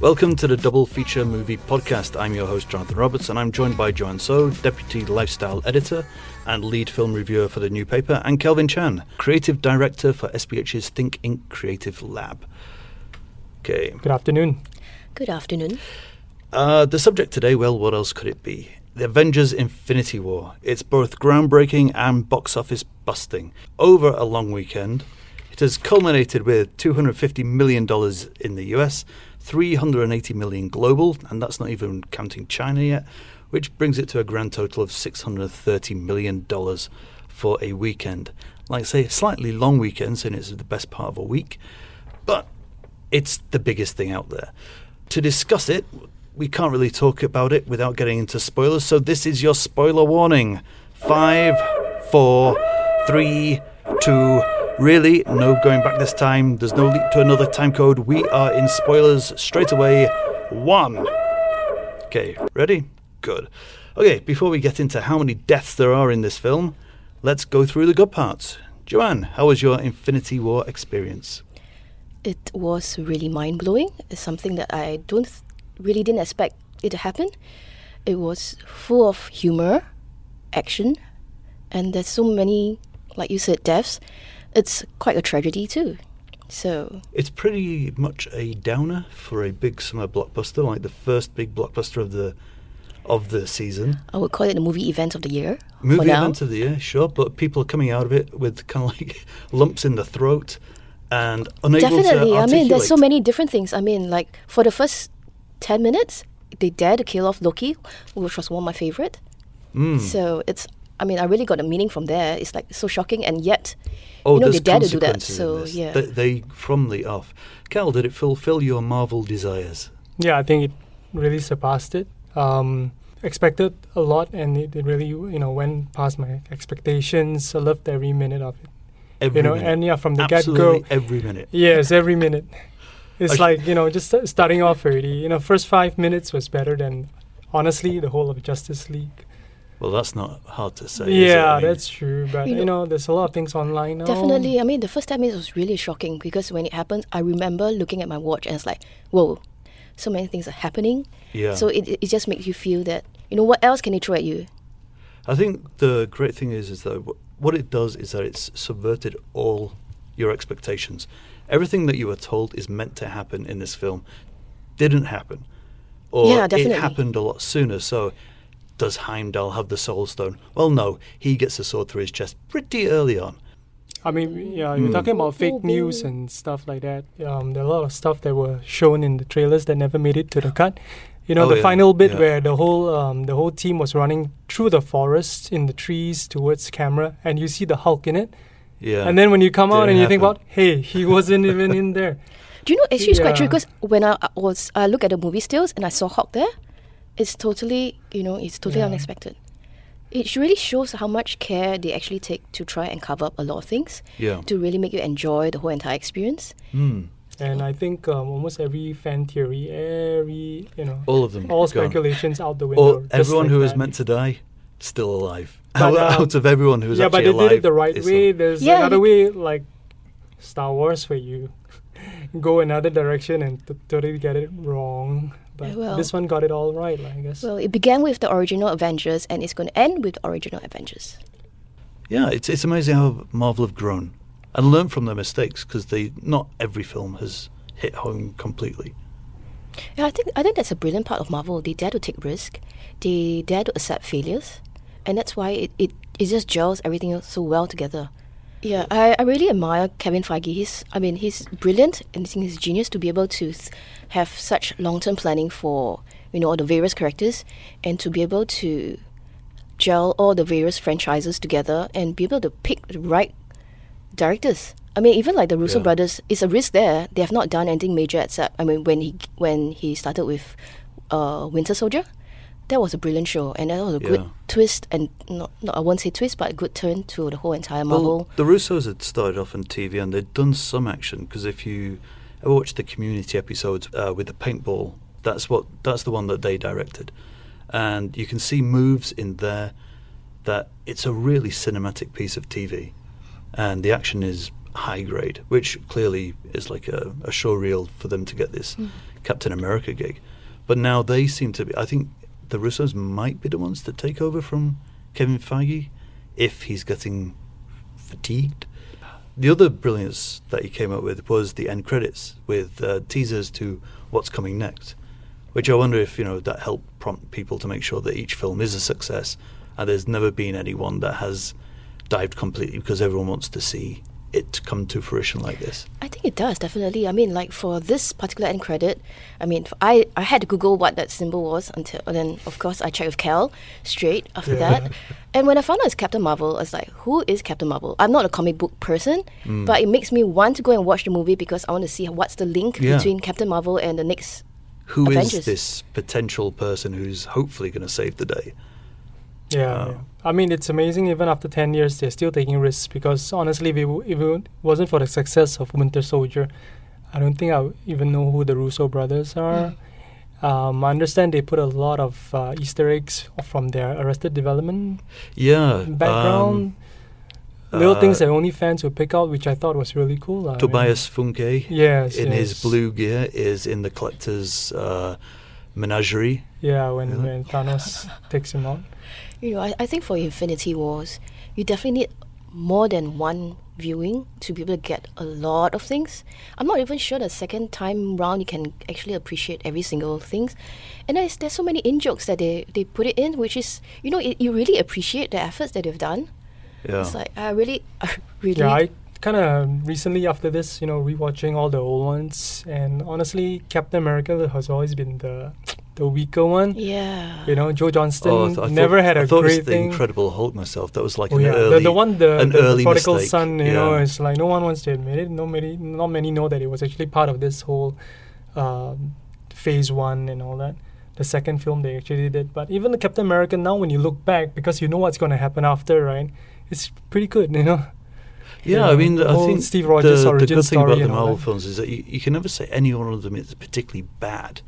Welcome to the Double Feature Movie Podcast. I'm your host, Jonathan Roberts, and I'm joined by Joanne Soh, Deputy Lifestyle Editor and Lead Film Reviewer for the new paper, and Kelvin Chan, Creative Director for SPH's Think Inc. Creative Lab. Okay. Good afternoon. Good afternoon. Uh, the subject today, well, what else could it be? The Avengers Infinity War. It's both groundbreaking and box office busting. Over a long weekend, it has culminated with $250 million in the US 380 million global, and that's not even counting China yet, which brings it to a grand total of 630 million dollars for a weekend. Like I say, slightly long weekend, since it's the best part of a week, but it's the biggest thing out there. To discuss it, we can't really talk about it without getting into spoilers, so this is your spoiler warning. Five, four, three, two, Really, no going back this time. There's no leap to another time code. We are in spoilers straight away. One. Okay, ready? Good. Okay, before we get into how many deaths there are in this film, let's go through the good parts. Joanne, how was your Infinity War experience? It was really mind blowing. It's something that I don't th- really didn't expect it to happen. It was full of humor, action, and there's so many, like you said, deaths it's quite a tragedy too. So it's pretty much a downer for a big summer blockbuster, like the first big blockbuster of the of the season. I would call it the movie event of the year. Movie event of the year, sure, but people are coming out of it with kind of like lumps in the throat and unable to Definitely. I mean, there's so many different things. I mean, like for the first ten minutes, they dare to kill off Loki, which was one of my favorite. Mm. So it's I mean, I really got a meaning from there. It's like so shocking, and yet, oh, you know, they dare to do that. So yeah, they, they, from the off. Cal, did it fulfill your Marvel desires? Yeah, I think it really surpassed it. Um, expected a lot, and it, it, really you know went past my expectations. I loved every minute of it. Every you know, minute. and yeah, from the get go, every minute. Yes, every minute. It's like you know, just starting off already. You know, first five minutes was better than honestly the whole of Justice League. Well, that's not hard to say. Yeah, I mean, that's true. But you know, you know, there's a lot of things online now. Definitely. I mean, the first time it was really shocking because when it happened, I remember looking at my watch and it's like, whoa, so many things are happening. Yeah. So it, it just makes you feel that, you know, what else can they throw at you? I think the great thing is, is that what it does is that it's subverted all your expectations. Everything that you were told is meant to happen in this film didn't happen. Or yeah, definitely. it happened a lot sooner. So does Heimdall have the Soul Stone? Well, no, he gets a sword through his chest pretty early on. I mean, yeah, you're mm. talking about fake news and stuff like that. Um, there are a lot of stuff that were shown in the trailers that never made it to the cut. You know, oh, the yeah, final bit yeah. where the whole um, the whole team was running through the forest in the trees towards camera, and you see the Hulk in it. Yeah. And then when you come Didn't out and you happen. think about, hey, he wasn't even in there. Do you know actually it's quite true because when I was I look at the movie stills and I saw Hulk there, it's totally you know it's totally Yeah. unexpected. It really shows how much care they actually take to try and cover up a lot of things Yeah. to really make you enjoy the whole entire experience. Mm. And I think um, almost every fan theory, every you know, All of them. all gone. speculations out the window. Or just everyone like who was meant to die, still alive. But, out, um, out of everyone who was yeah, but actually they alive. did it the right way. not- There's Yeah, another way, like Star Wars, where you go another direction and t- totally get it wrong. But Well- this one got it all right, like, I guess. Well, it began with the original Avengers and it's going to end with the original Avengers. Yeah, it's it's amazing how Marvel have grown and learned from their mistakes because they not every film has hit home completely. Yeah, I think I think that's a brilliant part of Marvel. They dare to take risk, they dare to accept failures, and that's why it, it, it just gels everything so well together. Yeah, I, I really admire Kevin Feige. He's I mean he's brilliant and I think he's genius to be able to th- have such long term planning for you know all the various characters and to be able to gel all the various franchises together and be able to pick the right directors. I mean, even like the Russo Yeah. brothers, it's a risk there. They have not done anything major except I mean when he when he started with uh, Winter Soldier, that was a brilliant show and that was a good twist and not, not I won't say twist but a good turn to the whole entire Marvel. Well, the Russos had started off on TV and they'd done some action because if you ever watch the Community episodes uh, with the paintball, that's what that's the one that they directed, and you can see moves in there that it's a really cinematic piece of TV, and the action is high grade, which clearly is like a, a show reel for them to get this Captain America gig. But now they seem to be. I think the Russos might be the ones that take over from Kevin Feige if he's getting fatigued. The other brilliance that he came up with was the end credits with uh, teasers to what's coming next, which I wonder if you know that helped prompt people to make sure that each film is a success. And there's never been anyone that has dived completely because everyone wants to see it come to fruition like this. I think it does definitely. I mean, like for this particular end credit, I mean, I I had to Google what that symbol was until, and then of course I checked with Cal straight after Yeah. that. And when I found out it's Captain Marvel, I was like, who is Captain Marvel? I'm not a comic book person, mm. but it makes me want to go and watch the movie because I want to see what's the link Yeah. between Captain Marvel and the next. Who is Avengers. this potential person who's hopefully going to save the day? Yeah, Oh. yeah. I mean, it's amazing. Even after ten years, they're still taking risks. Because honestly, if it, w- if it wasn't for the success of Winter Soldier, I don't think I would even know who the Russo brothers are. Um, I understand they put a lot of uh, Easter eggs from their Arrested Development Yeah, background, um, little uh, things that only fans would pick out, which I thought was really cool. I mean, Tobias Funke yes, in his blue gear is in the collector's uh, menagerie. Yeah, when, Really? when Thanos takes him out. You know, I, I think for Infinity Wars, you definitely need more than one viewing to be able to get a lot of things. I'm not even sure the second time round you can actually appreciate every single thing. And there's, there's so many in jokes that they, they put it in, which is, you know, it, you really appreciate the efforts that they've done. Yeah, It's like, I really, I really. Yeah, I kind of recently after this, you know, rewatching all the old ones, and honestly, Captain America has always been the the weaker one. yeah. You know, Joe Johnston Oh, I th- never thought, had a I thought it was great the thing. Incredible Hulk myself. That was like Oh an yeah, early, the, the one the, an the, the early prodigal mistake. son. You know, it's like no one wants to admit it. No many, not many know that it was actually part of this whole um, phase one and all that. The second film they actually did, but even the Captain America now, when you look back, because you know what's going to happen after, right? It's pretty good, you know. Yeah, Yeah, I mean, I think Steve Rogers the, the good thing about the and all Marvel that. films is that you, you can never say any one of them is particularly bad.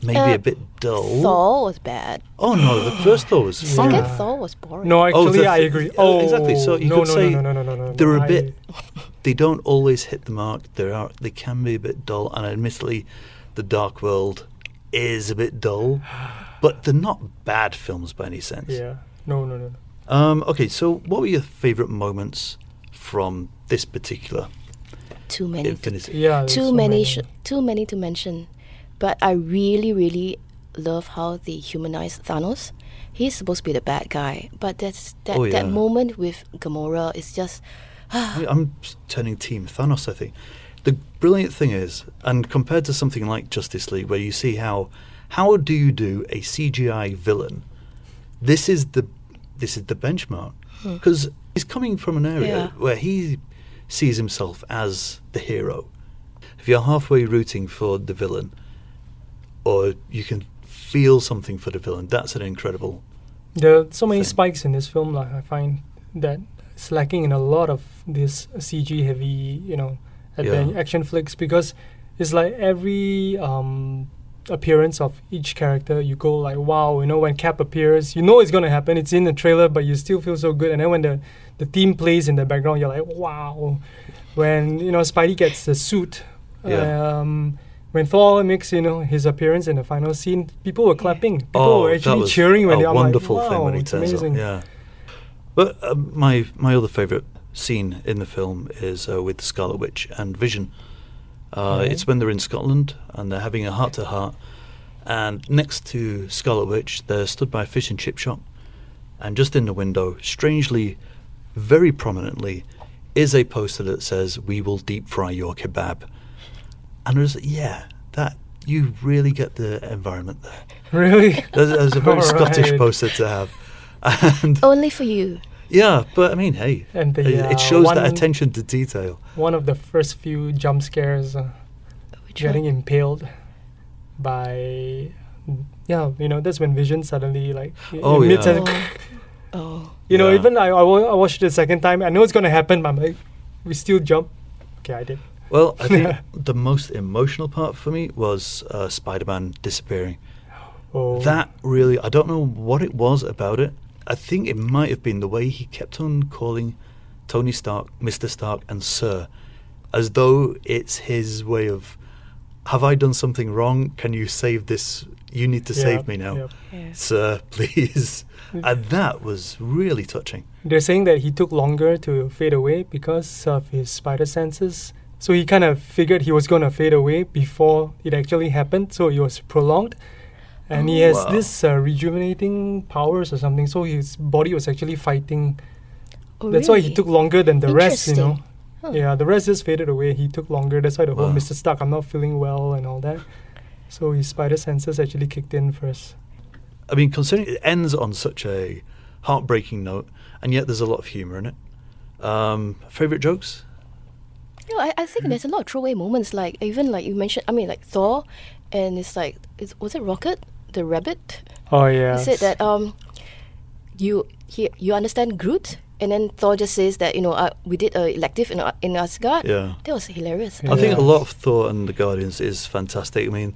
Maybe Uh, a bit dull. Thor was bad. Oh no, the first Thor was Yeah. Second fun. Thor was boring. No, Oh, actually, the I th- agree. uh, Oh, exactly. So you no, could no, say no, no, no, no, no, no. they're a I- bit- They don't always hit the mark. They are. They can be a bit dull, and admittedly, the Dark World is a bit dull, but they're not bad films by any sense. Yeah. No, no, no, no. Um, okay, so what were your favourite moments from this particular Too many. to Infinity? Yeah. too so many, sh- too many to mention. But I really, really love how they humanize Thanos. He's supposed to be the bad guy, but that's that Oh, that moment with Gamora is just I- I'm turning Team Thanos. I think the brilliant thing is, and compared to something like Justice League, where you see how how do you do a CGI villain, this is the this is the benchmark hmm. because he's coming from an area Yeah. where he sees himself as the hero. If you're halfway rooting for the villain, or you can feel something for the villain, that's an incredible. There are so many thing. spikes in this film. Like I find that it's lacking in a lot of this CG heavy, you know, adven- Yeah. action flicks because it's like every um, appearance of each character, you go like, wow, you know, when Cap appears, you know it's gonna happen. It's in the trailer, but you still feel so good. And then when the the theme plays in the background, you're like, wow. When you know Spidey gets the suit, Yeah. um, when Thor makes you know his appearance in the final scene, people were clapping. People oh, were actually was cheering when a they. I'm wonderful like, wow, thing when he turns amazing. up. Yeah. But uh, my my other favourite scene in the film is uh, with Scarlet Witch and Vision. Uh, Okay. It's when they're in Scotland and they're having a heart to heart, and next to Scarlet Witch, they're stood by a fish and chip shop, and just in the window, strangely, very prominently, is a poster that says "We will deep fry your kebab," and there's yeah, that you really get the environment there. Really? There's, there's a very Scottish Alright. poster to have. And only for you. yeah, but I mean, hey, And the, it, uh, it shows that attention to detail. One of the first few jump scares, uh, getting one? impaled by. Yeah, you know, that's when Vision suddenly like. i- Oh, yeah. a- Oh, oh. You know, Yeah. even I, I, I watched it the second time. I know it's gonna happen, but I'm like, we still jump. Okay, I did. Well, I think the most emotional part for me was uh, Spider-Man disappearing. Oh, That really, I don't know what it was about it. I think it might have been the way he kept on calling Tony Stark, Mr. Stark, and Sir, as though it's his way of, have I done something wrong? Can you save this? You need to Yeah, save me now, yeah. Yeah. sir, please. and that was really touching. They're saying that he took longer to fade away because of his spider senses. So he kind of figured he was going to fade away before it actually happened. So it was prolonged. And he Oh. has Wow. this uh, rejuvenating powers or something. So his body was actually fighting. Oh, That's why he took longer than the rest, you know. Interesting. Huh. Yeah, the rest just faded away. He took longer. That's why the whole Wow. Mr. Stark, I'm not feeling well and all that. So his spider senses actually kicked in first. I mean, considering it ends on such a heartbreaking note, and yet there's a lot of humour in it. Um, favorite jokes? No, I, I think there's a lot of throwaway moments. Like even like you mentioned, I mean like Thor, and it's like is, was it Rocket the rabbit? Oh, yeah. He said that um, you he you understand Groot, and then Thor just says that you know uh, we did a elective in uh, in Asgard. Yeah. That was hilarious. Yeah. I think a lot of Thor and the Guardians is fantastic. I mean,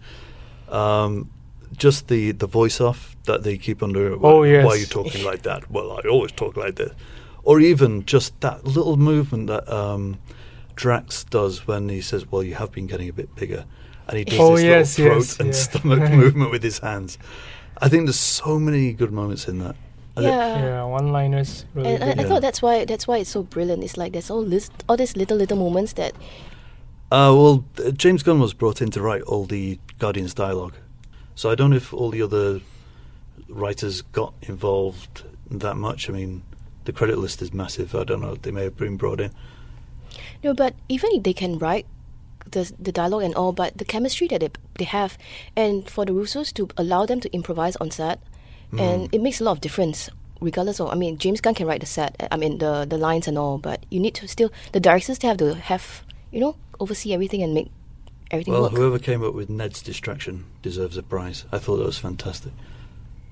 um, just the the voice off that they keep under. Oh, Why yes. are you talking like that? Well, I always talk like this. Or even just that little movement that um, Drax does when he says, "Well, you have been getting a bit bigger," and he does Oh, this yes, little throat yes, and yeah. stomach movement with his hands. I think there's so many good moments in that. I think- Yeah. yeah, one-liners really And I. I thought that's why that's why it's so brilliant. It's like there's all this all these little little moments that Uh, well, uh, James Gunn was brought in to write all the Guardians dialogue, so I don't know if all the other writers got involved that much. I mean, the credit list is massive. I don't know; they may have been brought in. no, but even if they can write the the dialogue and all, but the chemistry that they they have, and for the Russos to allow them to improvise on set, and Mm. it makes a lot of difference. Regardless of, I mean, James Gunn can write the set, I mean the the lines and all, but you need to still the directors still have to have you know oversee everything and make everything Well, work. whoever came up with Ned's distraction deserves a prize. I thought that was fantastic.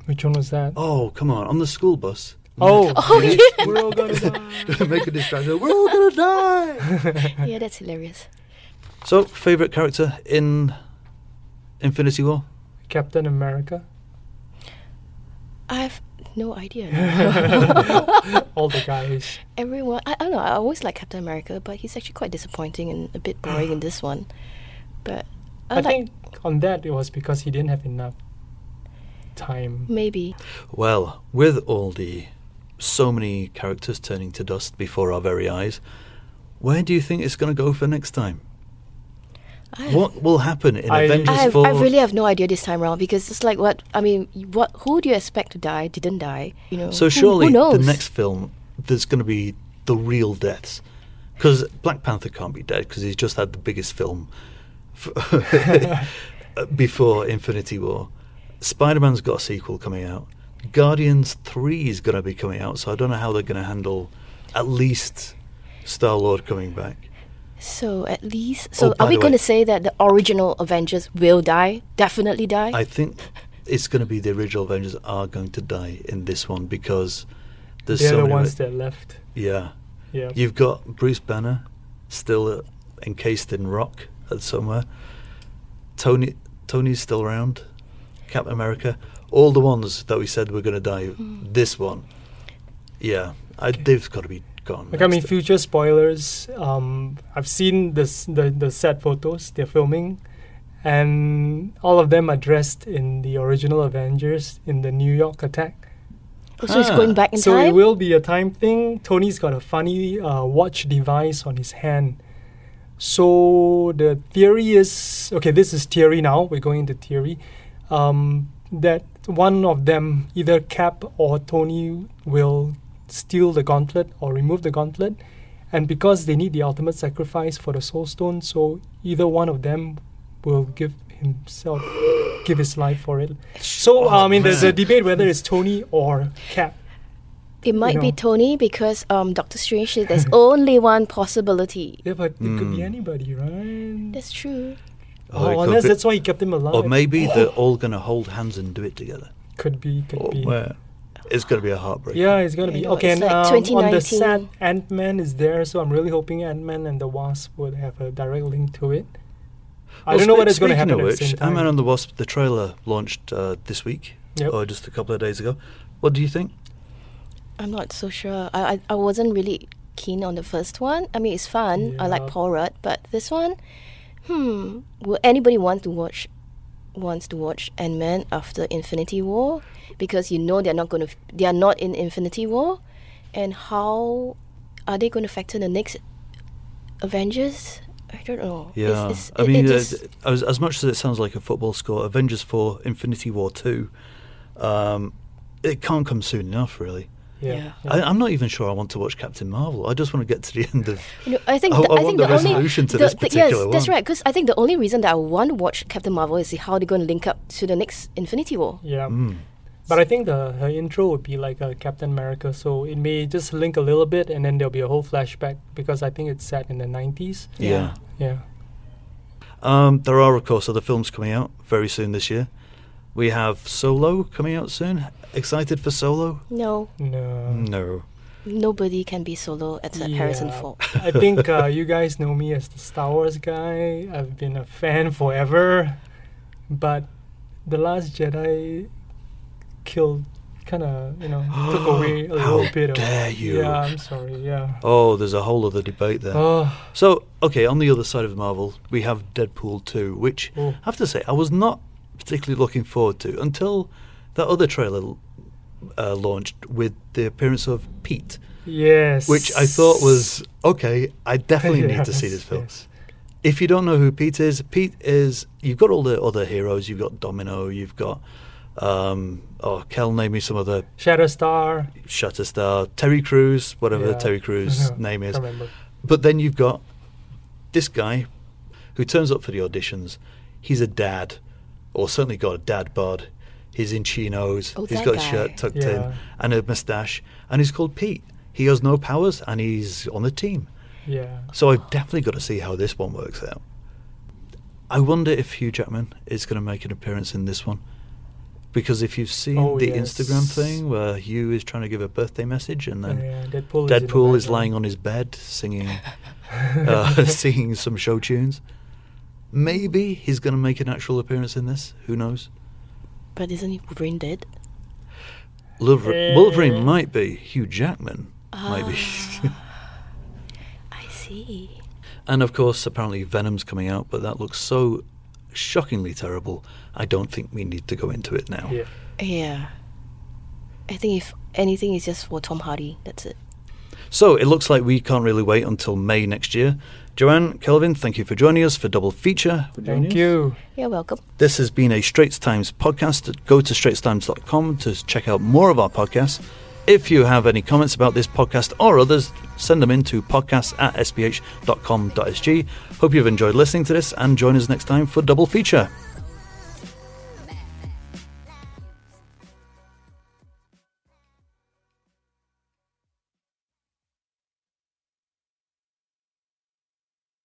Which one was that? Oh, come on! On the school bus. Oh, Oh, yeah. we're all gonna die. Make a distraction. We're all gonna die. yeah, that's hilarious. so, favorite character in Infinity War? Captain America. I have no idea. All the guys. Everyone, I, I don't know. I always like Captain America, but he's actually quite disappointing and a bit boring in this one. But I, I, like think on that it was because he didn't have enough time. maybe. Well, with all the so many characters turning to dust before our very eyes, where do you think it's going to go for next time? I have, What will happen in I- Avengers I, have, 4? I really have no idea this time around because it's like what I mean. What who do you expect to die? Didn't die? You know. so surely who knows? the next film there's going to be the real deaths because Black Panther can't be dead because he's just had the biggest film f- uh, before Infinity War. Spider-Man's got a sequel coming out. Guardians 3 is going to be coming out, so I don't know how they're going to handle at least Star-Lord coming back. So at least, so Oh, are we going to say that the original Avengers will die? Definitely die. I think it's going to be the original Avengers are going to die in this one because there's They're so the many. ones that left. yeah, Yeah. you've got Bruce Banner still uh, encased in rock at somewhere. Tony Tony's still around. Captain America, all the ones that we said were going to die. Hmm. This one, yeah, I, Okay. they've got to be gone. Like I mean, next. future spoilers. Um, I've seen this the the set photos they're filming, and all of them are dressed in the original Avengers in the New York attack. Oh, so it's Ah. going back in so time. it will be a time thing. Tony's got a funny uh, watch device on his hand. So the theory is okay. This is theory now. We're going into theory. Um, that one of them, either Cap or Tony, will steal the gauntlet or remove the gauntlet, and because they need the ultimate sacrifice for the Soul Stone, so either one of them will give himself, give his life for it. So Oh, I mean, there's a debate whether it's Tony or Cap. it might be know. Tony because um, Doctor Strange said there's only one possibility. Yeah, but it could be Mm. anybody, right? That's true. Or it Oh, could unless that's why he kept him alive. or maybe they're all going to hold hands and do it together. could be, could Or be. where it's going to be a heartbreak. Yeah, it's gonna I be know, okay. And like um, on the 2019. set, Ant Man is there, so I'm really hoping Ant Man and the Wasp would have a direct link to it. I Well, don't know spe- what is going to happen. speaking happen of which, the same time. Ant-Man and the Wasp, the trailer launched uh, this week, Yep. or just a couple of days ago. What do you think? I'm not so sure. I, I I wasn't really keen on the first one. I mean, it's fun. I like Paul Rudd, but this one, hmm, will anybody want to watch wants to watch Ant Man after Infinity War? Because you know they're not going to they are not in Infinity War, and how are they going to factor the next Avengers? I don't know. Yeah, it's- I it- mean, it uh, just- as, as much as it sounds like a football score, Avengers 4, Infinity War 2, um, it can't come soon enough, really. Yeah. Yeah. I, I'm not even sure I want to watch Captain Marvel. I just want to get to the end of. You know, I think I- the, I I, want think the the, only resolution to the, this the- particular yes, that's one. right. Because I think the only reason that I want to watch Captain Marvel is see how they're going to link up to the next Infinity War. Yeah. Mm. But I think the her intro would be like a Captain America, so it may just link a little bit, and then there'll be a whole flashback because I think it's set in the nineties. Yeah. Yeah. Um, there are, of course, other films coming out very soon this year. We have Solo coming out soon. Excited for Solo? No, No. No. nobody can be solo except Harrison Ford. I think uh, you guys know me as the Star Wars guy. I've been a fan forever, but the Last Jedi killed, kind of you know took away a How little bit of. dare you. Yeah, I'm sorry. Yeah. Oh, there's a whole other debate there. Oh, So, okay, on the other side of Marvel, we have Deadpool 2, which Oh. I have to say I was not particularly looking forward to until that other trailer uh, launched with the appearance of Pete, yes. which I thought was okay. I definitely need to see this film. yes. If you don't know who Pete is, Pete is you've got all the other heroes. You've got Domino. You've got um, oh, Kel, name me some other Shatterstar. Shutterstar, Terry Crews, whatever Yeah. Terry Crews' name is. But then you've got this guy who turns up for the auditions. He's a dad, or certainly got a dad bod. He's in chinos. Oh, he's that got his guy. shirt tucked in and a moustache, and he's called Pete. He has no powers, and he's on the team. Yeah. So I've definitely got to see how this one works out. I wonder if Hugh Jackman is going to make an appearance in this one. Because if you've seen Oh, the yes. Instagram thing where Hugh is trying to give a birthday message and then yeah, Deadpool, is, Deadpool is background. lying on his bed singing, uh, singing some show tunes. Maybe he's going to make an actual appearance in this. Who knows? But isn't Wolverine dead? Wolverine, Eh. Wolverine might be. Hugh Jackman might be. I see. and of course, apparently Venom's coming out, but that looks so shockingly terrible. I don't think we need to go into it now. Yeah. Yeah. I think if anything, it's just for Tom Hardy. That's it. So it looks like we can't really wait until May next year. Joanne, Kelvin, thank you for joining us for Double Feature. Thank you. You're welcome. This has been a Straits Times podcast. Go to straitstimes.com to check out more of our podcasts. If you have any comments about this podcast or others, send them in to podcasts at sph.com.sg. Hope you've enjoyed listening to this and join us next time for Double Feature.